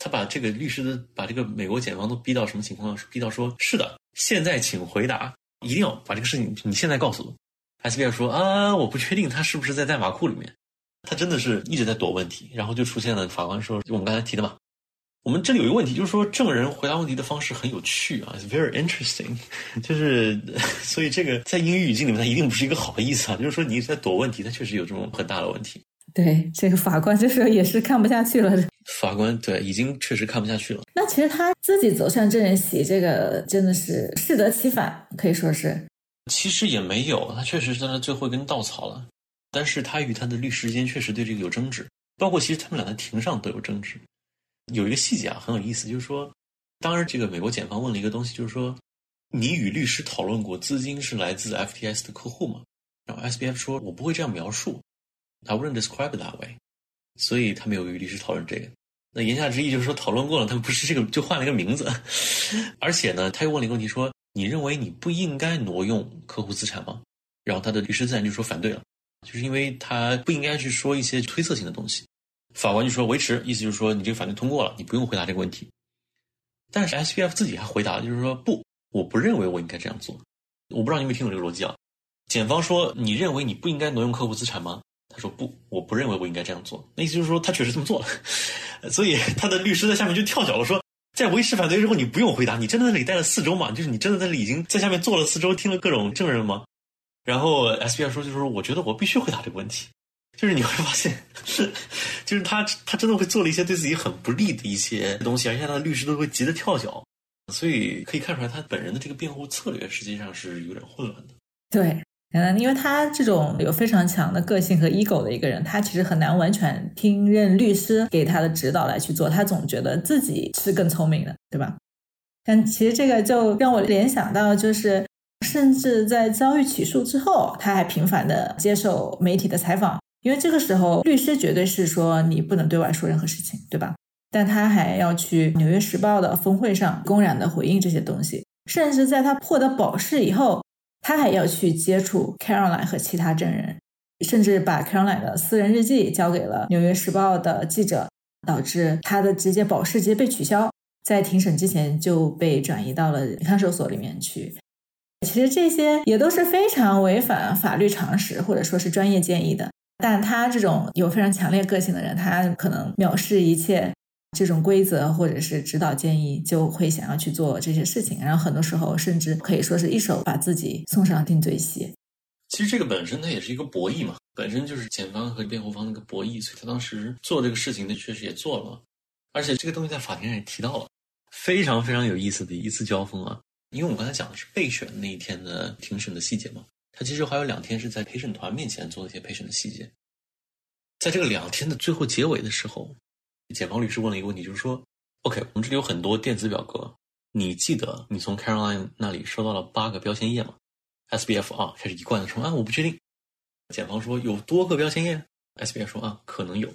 他把这个律师的把这个美国检方都逼到什么情况？逼到说是的，现在请回答，一定要把这个事情你现在告诉我。SBI 说啊，我不确定他是不是在代码库里面，他真的是一直在躲问题。然后就出现了法官说，我们刚才提的嘛，我们这里有一个问题，就是说证人回答问题的方式很有趣啊 very interesting，(laughs) 就是所以这个在英语语境里面，它一定不是一个好的意思啊，就是说你一直在躲问题，它确实有这种很大的问题。对，这个法官这时候也是看不下去了。法官对，已经确实看不下去了。那其实他自己走上证人席，这个真的是适得其反，可以说是。其实也没有，他确实是在最后一根稻草了。但是他与他的律师之间确实对这个有争执，包括其实他们俩在庭上都有争执。有一个细节啊，很有意思，就是说，当然这个美国检方问了一个东西，就是说，你与律师讨论过资金是来自 FTS 的客户吗？然后 SBF 说，我不会这样描述，I wouldn't describe that way。所以他没有与律师讨论这个。那言下之意就是说，讨论过了，他不是这个，就换了一个名字。(laughs) 而且呢，他又问了一个问题，说，你认为你不应该挪用客户资产吗？然后他的律师自然就说反对了。就是因为他不应该去说一些推测性的东西，法官就说维持，意思就是说你这个反对通过了，你不用回答这个问题。但是 S P F 自己还回答，就是说不，我不认为我应该这样做。我不知道你有没有听懂这个逻辑啊？检方说你认为你不应该挪用客户资产吗？说不，我不认为我应该这样做。那意思就是说他确实这么做了，(laughs) 所以他的律师在下面就跳脚了，说在维持反对之后你不用回答，你真的在那里待了四周吗？就是你真的在那里已经在下面坐了四周，听了各种证人吗？然后 S B I 说，就是说，我觉得我必须回答这个问题。就是你会发现，是，就是他他真的会做了一些对自己很不利的一些东西，而且他的律师都会急得跳脚。所以可以看出来，他本人的这个辩护策略实际上是有点混乱的。对，嗯，因为他这种有非常强的个性和 ego 的一个人，他其实很难完全听任律师给他的指导来去做，他总觉得自己是更聪明的，对吧？但其实这个就让我联想到，就是。甚至在遭遇起诉之后，他还频繁的接受媒体的采访，因为这个时候律师绝对是说你不能对外说任何事情，对吧？但他还要去《纽约时报》的峰会上公然的回应这些东西，甚至在他获得保释以后，他还要去接触 Caroline 和其他证人，甚至把 Caroline 的私人日记交给了《纽约时报》的记者，导致他的直接保释直接被取消，在庭审之前就被转移到了看守所里面去。其实这些也都是非常违反法律常识或者说是专业建议的，但他这种有非常强烈个性的人，他可能藐视一切这种规则或者是指导建议，就会想要去做这些事情，然后很多时候甚至可以说是一手把自己送上定罪席。其实这个本身它也是一个博弈嘛，本身就是检方和辩护方的一个博弈，所以他当时做这个事情，他确实也做了，而且这个东西在法庭上也提到了，非常非常有意思的一次交锋啊。因为我们刚才讲的是备选那一天的庭审的细节嘛，他其实还有两天是在陪审团面前做一些陪审的细节。在这个两天的最后结尾的时候，检方律师问了一个问题，就是说：“OK，我们这里有很多电子表格，你记得你从 Caroline 那里收到了八个标签页吗？”SBF 啊，开始一贯的说：“啊，我不确定。”检方说：“有多个标签页？”SBF 说：“啊，可能有。”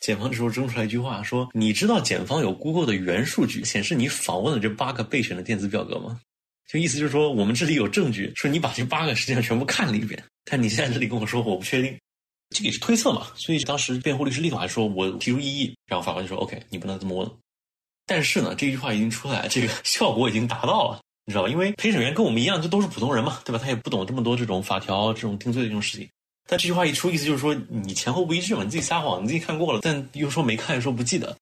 检方这时候扔出来一句话说：“你知道检方有 Google 的原数据显示你访问了这八个备选的电子表格吗？就意思就是说，我们这里有证据说你把这八个实际上全部看了一遍，但你现在这里跟我说我不确定，这个也是推测嘛。所以当时辩护律师立马还说我提出异议，然后法官就说 OK，你不能这么问。但是呢，这句话已经出来，这个 (laughs) 效果已经达到了，你知道吧？因为陪审员跟我们一样，这都是普通人嘛，对吧？他也不懂这么多这种法条、这种定罪的这种事情。”但这句话一出，意思就是说你前后不一致嘛，你自己撒谎，你自己看过了，但又说没看，又说不记得，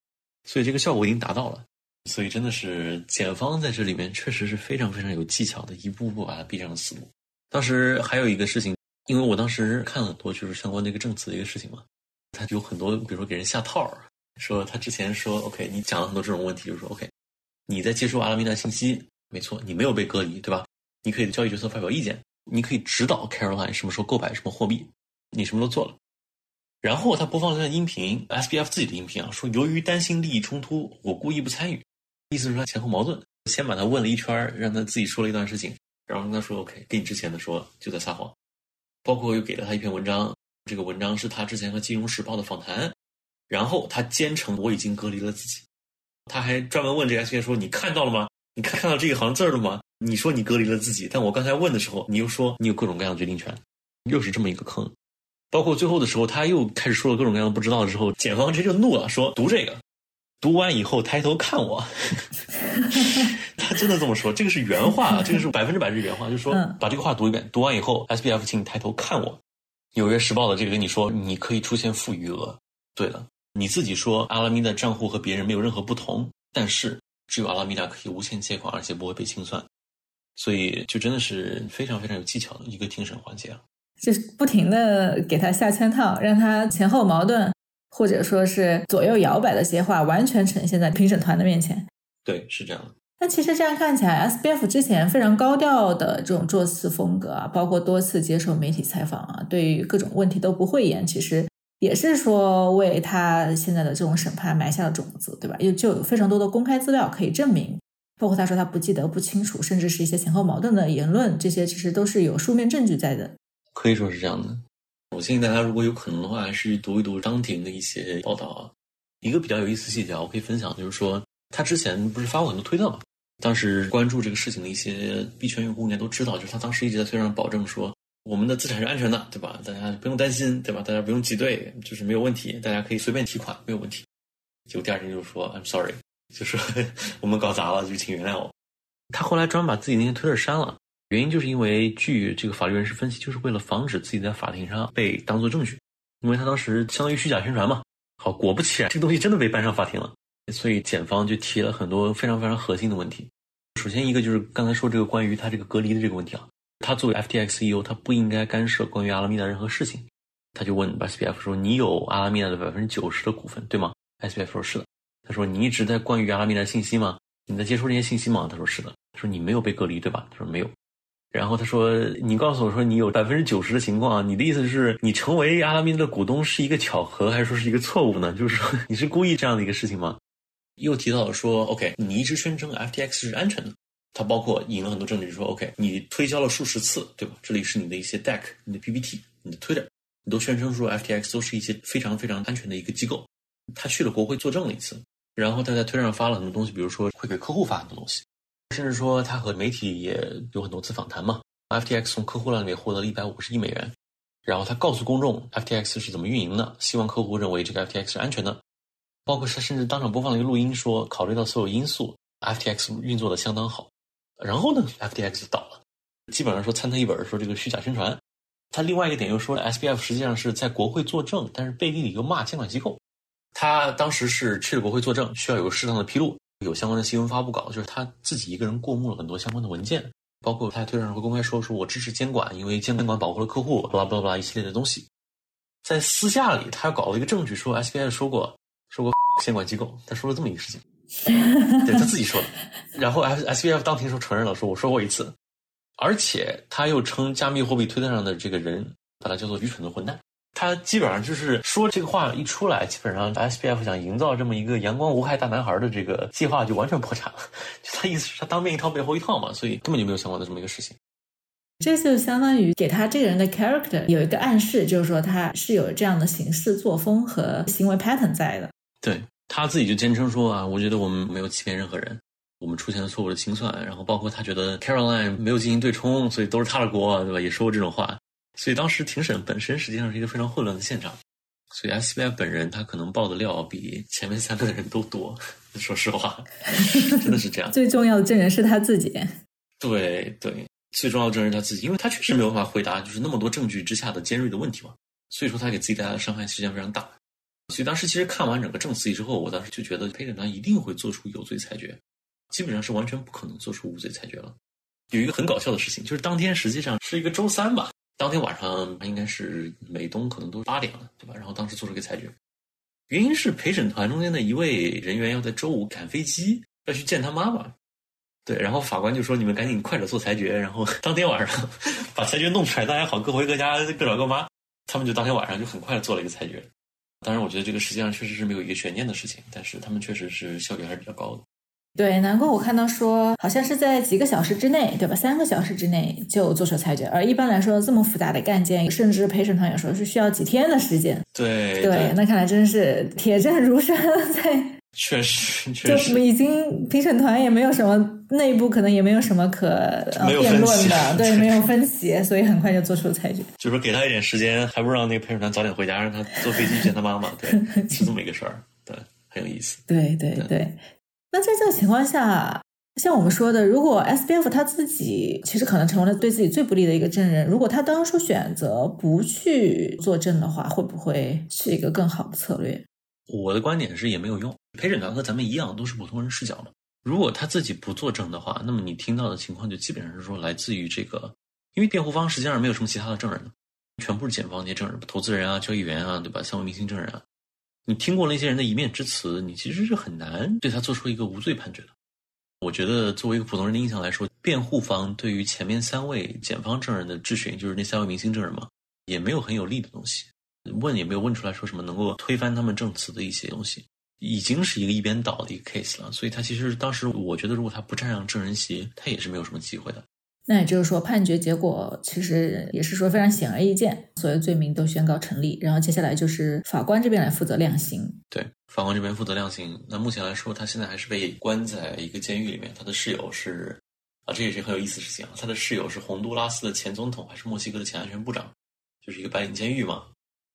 所以这个效果已经达到了。所以真的是检方在这里面确实是非常非常有技巧的，一步步把他逼上了死路。当时还有一个事情，因为我当时看了很多就是相关的一个证词的一个事情嘛，他有很多比如说给人下套，说他之前说 OK，你讲了很多这种问题，就是说 OK，你在接收阿拉米达信息，没错，你没有被隔离，对吧？你可以对交易决策发表意见。你可以指导 Caroline 什么时候购买什么货币，你什么都做了。然后他播放了段音频，SBF 自己的音频啊，说由于担心利益冲突，我故意不参与。意思是他前后矛盾，先把他问了一圈，让他自己说了一段事情，然后跟他说 OK，跟你之前的说就在撒谎。包括又给了他一篇文章，这个文章是他之前和《金融时报》的访谈。然后他坚称我已经隔离了自己。他还专门问这个 SBF 说：“你看到了吗？你看看到这一行字了吗？”你说你隔离了自己，但我刚才问的时候，你又说你有各种各样的决定权，又是这么一个坑。包括最后的时候，他又开始说了各种各样的不知道之后，检方直接就怒了，说读这个，读完以后抬头看我。(laughs) 他真的这么说，这个是原话，这个是 (laughs) 百分之百是原话，就是说把这个话读一遍，读完以后，S P F，请你抬头看我。纽约时报的这个跟你说，你可以出现负余额。对的，你自己说阿拉米达账户和别人没有任何不同，但是只有阿拉米达可以无限借款，而且不会被清算，所以就真的是非常非常有技巧的一个庭审环节啊。就是不停的给他下圈套，让他前后矛盾，或者说是左右摇摆的这些话，完全呈现在评审团的面前。对，是这样的。那其实这样看起来，S B F 之前非常高调的这种做事风格啊，包括多次接受媒体采访啊，对于各种问题都不讳言，其实也是说为他现在的这种审判埋下了种子，对吧？又就有非常多的公开资料可以证明，包括他说他不记得、不清楚，甚至是一些前后矛盾的言论，这些其实都是有书面证据在的。可以说是这样的。我建议大家如果有可能的话，还是读一读张庭的一些报道啊。一个比较有意思细节，我可以分享，就是说他之前不是发过很多推特嘛？当时关注这个事情的一些币圈用户应该都知道，就是他当时一直在推特上保证说，我们的资产是安全的，对吧？大家不用担心，对吧？大家不用挤兑，就是没有问题，大家可以随便提款，没有问题。结果第二天就说 I'm sorry，就说 (laughs) 我们搞砸了，就请原谅我。他后来专门把自己那些推特删了。原因就是因为，据这个法律人士分析，就是为了防止自己在法庭上被当做证据，因为他当时相当于虚假宣传嘛。好，果不其然，这个东西真的被搬上法庭了，所以检方就提了很多非常非常核心的问题。首先一个就是刚才说这个关于他这个隔离的这个问题啊，他作为 FTX CEO，他不应该干涉关于阿拉米达任何事情。他就问 SBF 说：“你有阿拉米达的百分之九十的股份，对吗？”SBF 说：“是的。”他说：“你一直在关于阿拉米达信息吗？你在接收这些信息吗？”他说：“是的。”他说：“你没有被隔离，对吧？”他说：“没有。”然后他说：“你告诉我说你有百分之九十的情况，你的意思是你成为阿拉米的股东是一个巧合，还是说是一个错误呢？(laughs) 就是说你是故意这样的一个事情吗？”又提到了说：“OK，你一直宣称 FTX 是安全的，它包括引了很多证据，说 OK，你推销了数十次，对吧？这里是你的一些 Deck、你的 PPT、你的 Twitter，你都宣称说 FTX 都是一些非常非常安全的一个机构。他去了国会作证了一次，然后他在推上发了很多东西，比如说会给客户发很多东西。”甚至说他和媒体也有很多次访谈嘛，FTX 从客户那里面获得了一百五十亿美元，然后他告诉公众 FTX 是怎么运营的，希望客户认为这个 FTX 是安全的，包括他甚至当场播放了一个录音，说考虑到所有因素，FTX 运作的相当好。然后呢，FTX 倒了，基本上说参他一本说这个虚假宣传。他另外一个点又说了 SBF 实际上是在国会作证，但是背地里又骂监管机构。他当时是去了国会作证，需要有适当的披露。有相关的新闻发布稿，就是他自己一个人过目了很多相关的文件，包括他在推特上会公开说说我支持监管，因为监管保护了客户，巴拉巴拉巴拉一系列的东西。在私下里，他搞了一个证据，说 SBI 说过说过监管机构，他说了这么一个事情，(laughs) 对他自己说的。然后 S SBF 当庭时候承认了，说我说过一次，而且他又称加密货币推特上的这个人，把他叫做愚蠢的混蛋。他基本上就是说这个话一出来，基本上 S P F 想营造这么一个阳光无害大男孩的这个计划就完全破产了。(laughs) 就他意思是他当面一套背后一套嘛，所以根本就没有相关的这么一个事情。这就相当于给他这个人的 character 有一个暗示，就是说他是有这样的行事作风和行为 pattern 在的。对他自己就坚称说啊，我觉得我们没有欺骗任何人，我们出现了错误的清算，然后包括他觉得 Caroline 没有进行对冲，所以都是他的锅，对吧？也说过这种话。所以当时庭审本身实际上是一个非常混乱的现场，所以 S B I 本人他可能报的料比前面三个的人都多。(laughs) 说实话，真的是这样。(laughs) 最重要的证人是他自己。对对，最重要的证人他自己，因为他确实没有办法回答，就是那么多证据之下的尖锐的问题嘛。所以说他给自己带来的伤害实际上非常大。所以当时其实看完整个证词以后，我当时就觉得陪审团一定会做出有罪裁决，基本上是完全不可能做出无罪裁决了。有一个很搞笑的事情，就是当天实际上是一个周三吧。当天晚上应该是美东可能都八点了，对吧？然后当时做出个裁决，原因是陪审团中间的一位人员要在周五赶飞机要去见他妈妈，对，然后法官就说你们赶紧快点做裁决，然后当天晚上把裁决弄出来，大家好各回各家各找各妈，他们就当天晚上就很快做了一个裁决。当然，我觉得这个实际上确实是没有一个悬念的事情，但是他们确实是效率还是比较高的。对，难怪我看到说，好像是在几个小时之内，对吧？三个小时之内就做出裁决，而一般来说，这么复杂的案件，甚至陪审团有时候是需要几天的时间。对对，那看来真是铁证如山，在确实确实，就已经评审团也没有什么内部，可能也没有什么可辩论的，(laughs) 对，没有分歧，所以很快就做出了裁决。就是给他一点时间，还不如让那个陪审团早点回家，让他坐飞机见他妈妈。对，(laughs) 是这么一个事儿，对，很有意思。对对对。那在这个情况下，像我们说的，如果 S B F 他自己其实可能成为了对自己最不利的一个证人，如果他当初选择不去作证的话，会不会是一个更好的策略？我的观点是也没有用。陪审团和咱们一样，都是普通人视角嘛。如果他自己不作证的话，那么你听到的情况就基本上是说来自于这个，因为辩护方实际上没有什么其他的证人，全部是检方那些证人，投资人啊、交易员啊，对吧？三位明星证人啊，你听过那些人的一面之词，你其实是很难对他做出一个无罪判决的。我觉得作为一个普通人的印象来说，辩护方对于前面三位检方证人的质询，就是那三位明星证人嘛，也没有很有利的东西，问也没有问出来说什么能够推翻他们证词的一些东西。已经是一个一边倒的一个 case 了，所以他其实当时我觉得，如果他不站上证人席，他也是没有什么机会的。那也就是说，判决结果其实也是说非常显而易见，所有罪名都宣告成立，然后接下来就是法官这边来负责量刑。对，法官这边负责量刑。那目前来说，他现在还是被关在一个监狱里面，他的室友是啊，这也是很有意思的事情啊。他的室友是洪都拉斯的前总统，还是墨西哥的前安全部长，就是一个白领监狱嘛。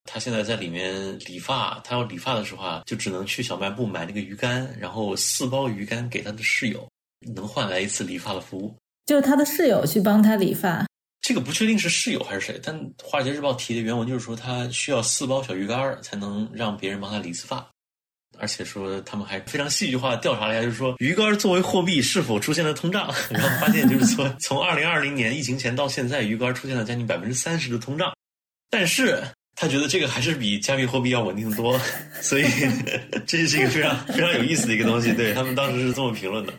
他现在在里面理发，他要理发的时候啊，就只能去小卖部买那个鱼竿，然后四包鱼竿给他的室友，能换来一次理发的服务。就是他的室友去帮他理发，这个不确定是室友还是谁，但《华尔街日报》提的原文就是说，他需要四包小鱼干才能让别人帮他理一次发，而且说他们还非常戏剧化的调查了一下，就是说鱼竿作为货币是否出现了通胀，(laughs) 然后发现就是说，从二零二零年疫情前到现在，鱼竿出现了将近百分之三十的通胀，但是。他觉得这个还是比加密货币要稳定多，(laughs) 所以 (laughs) 这是一个非常非常有意思的一个东西。对他们当时是这么评论的。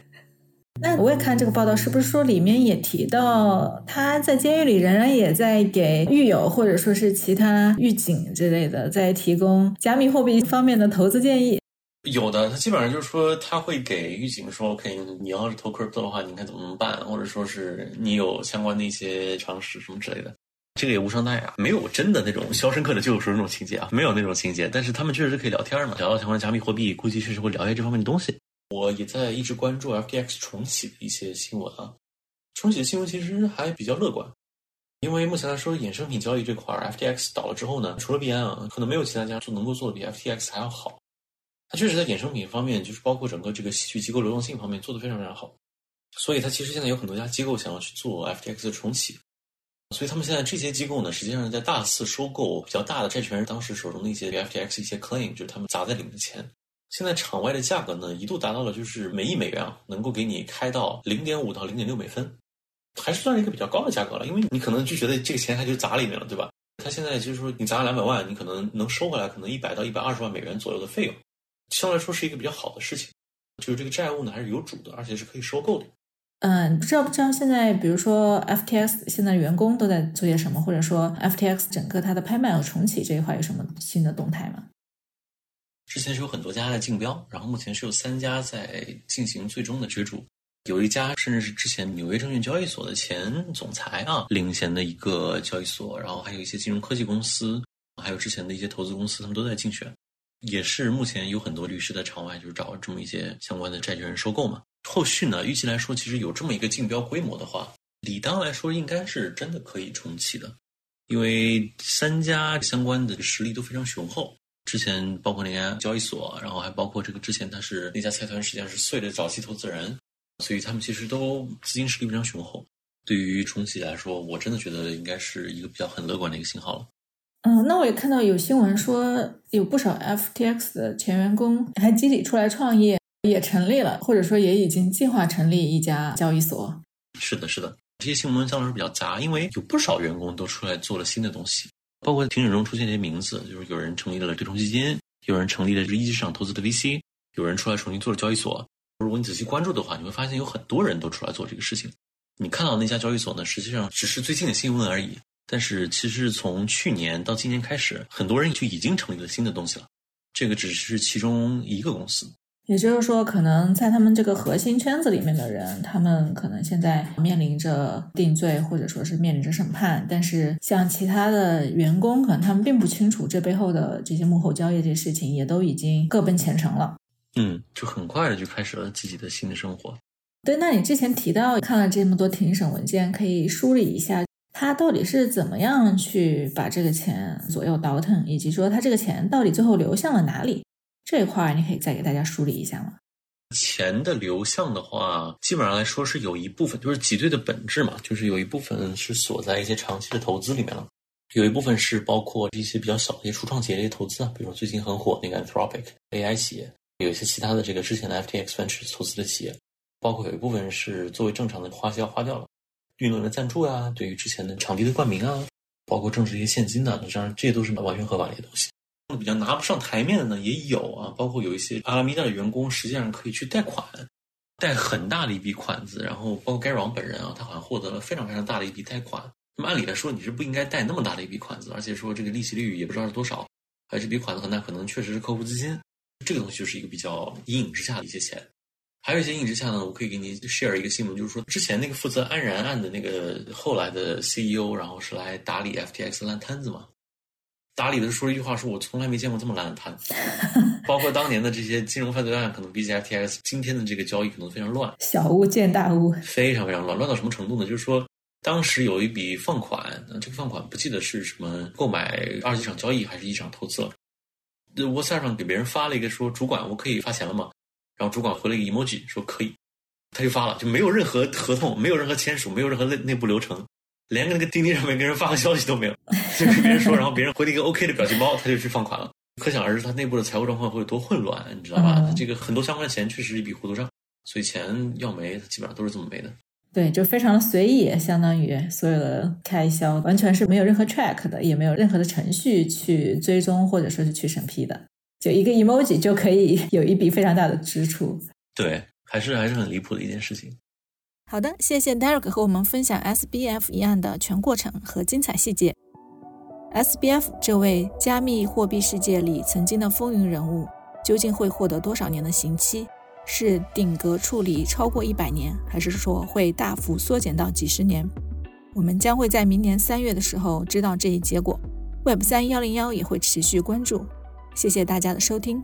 那我也看这个报道，是不是说里面也提到他在监狱里仍然也在给狱友或者说是其他狱警之类的在提供加密货币方面的投资建议？有的，他基本上就是说他会给狱警说：“OK，你要是投 crypto 的话，你应该怎么办，或者说是你有相关的一些常识什么之类的。”这个也无伤大雅，没有真的那种《肖申克的救赎》那种情节啊，没有那种情节。但是他们确实可以聊天嘛，聊到相关加密货币，估计确实会聊一些这方面的东西。我也在一直关注 FTX 重启的一些新闻啊，重启的新闻其实还比较乐观，因为目前来说，衍生品交易这块，FTX 倒了之后呢，除了币安啊，可能没有其他家做能够做的比 FTX 还要好。它确实在衍生品方面，就是包括整个这个戏剧机构流动性方面做得非常非常好，所以它其实现在有很多家机构想要去做 FTX 的重启。所以他们现在这些机构呢，实际上在大肆收购比较大的债权人当时手中的一些 FTX 一些 claim，就是他们砸在里面的钱。现在场外的价格呢，一度达到了就是每亿美元啊，能够给你开到零点五到零点六美分，还是算是一个比较高的价格了。因为你可能就觉得这个钱它就砸里面了，对吧？他现在就是说你砸了两百万，你可能能收回来可能一百到一百二十万美元左右的费用，相对来说是一个比较好的事情。就是这个债务呢还是有主的，而且是可以收购的。嗯，不知道不知道现在，比如说 FTX 现在员工都在做些什么，或者说 FTX 整个它的拍卖和重启这一块有什么新的动态吗？之前是有很多家在竞标，然后目前是有三家在进行最终的角逐，有一家甚至是之前纽约证券交易所的前总裁啊领衔的一个交易所，然后还有一些金融科技公司，还有之前的一些投资公司，他们都在竞选，也是目前有很多律师在场外就是找这么一些相关的债权人收购嘛。后续呢？预计来说，其实有这么一个竞标规模的话，理当来说应该是真的可以重启的，因为三家相关的实力都非常雄厚。之前包括那家交易所，然后还包括这个之前他是那家财团实际上是碎的早期投资人，所以他们其实都资金实力非常雄厚。对于重启来说，我真的觉得应该是一个比较很乐观的一个信号了。嗯，那我也看到有新闻说，有不少 FTX 的前员工还集体出来创业。也成立了，或者说也已经计划成立一家交易所。是的，是的，这些新闻相对来说比较杂，因为有不少员工都出来做了新的东西，包括庭审中出现一些名字，就是有人成立了对冲基金，有人成立了一级市场投资的 VC，有人出来重新做了交易所。如果你仔细关注的话，你会发现有很多人都出来做这个事情。你看到那家交易所呢，实际上只是最近的新闻而已，但是其实从去年到今年开始，很多人就已经成立了新的东西了。这个只是其中一个公司。也就是说，可能在他们这个核心圈子里面的人，他们可能现在面临着定罪，或者说是面临着审判。但是，像其他的员工，可能他们并不清楚这背后的这些幕后交易这些事情，也都已经各奔前程了。嗯，就很快的就开始了自己的新的生活。对，那你之前提到看了这么多庭审文件，可以梳理一下，他到底是怎么样去把这个钱左右倒腾，以及说他这个钱到底最后流向了哪里？这一块你可以再给大家梳理一下吗？钱的流向的话，基本上来说是有一部分，就是挤兑的本质嘛，就是有一部分是锁在一些长期的投资里面了。有一部分是包括一些比较小的一些初创企业的一些投资啊，比如说最近很火那个 Anthropic AI 企业，有一些其他的这个之前的 FTX Ventures 投资的企业，包括有一部分是作为正常的花销花掉了，运动员的赞助啊，对于之前的场地的冠名啊，包括政治一些现金的，当然这些都是完全合法的一些东西。比较拿不上台面的呢也有啊，包括有一些阿拉米达的员工实际上可以去贷款，贷很大的一笔款子，然后包括盖王本人啊，他好像获得了非常非常大的一笔贷款。那么按理来说，你是不应该贷那么大的一笔款子，而且说这个利息率也不知道是多少，而这笔款子很大可能确实是客户资金，这个东西就是一个比较阴影之下的一些钱。还有一些阴影之下呢，我可以给你 share 一个新闻，就是说之前那个负责安然案的那个后来的 CEO，然后是来打理 FTX 烂摊子嘛。打理的说了一句话，说我从来没见过这么烂的摊，(laughs) 包括当年的这些金融犯罪案，可能比起 FTX 今天的这个交易可能非常乱，小巫见大巫，非常非常乱，乱到什么程度呢？就是说。当时有一笔放款，这个放款不记得是什么购买二十几场交易还是一场投资了。WhatsApp 上给别人发了一个说：“主管，我可以发钱了吗？”然后主管回了一个 emoji 说：“可以。”他就发了，就没有任何合同，没有任何签署，没有任何内内部流程，连个那个钉钉上面跟人发个消息都没有，(laughs) 就跟别人说，然后别人回了一个 OK 的表情包，他就去放款了。可想而知，他内部的财务状况会有多混乱，你知道吧？这个很多相关的钱确实是一笔糊涂账，所以钱要没，基本上都是这么没的。对，就非常的随意，相当于所有的开销完全是没有任何 track 的，也没有任何的程序去追踪或者说是去审批的，就一个 emoji 就可以 (laughs) 有一笔非常大的支出。对，还是还是很离谱的一件事情。好的，谢谢 Derek 和我们分享 SBF 一案的全过程和精彩细节。SBF 这位加密货币世界里曾经的风云人物，究竟会获得多少年的刑期？是顶格处理超过一百年，还是说会大幅缩减到几十年？我们将会在明年三月的时候知道这一结果。Web 三幺零幺也会持续关注。谢谢大家的收听。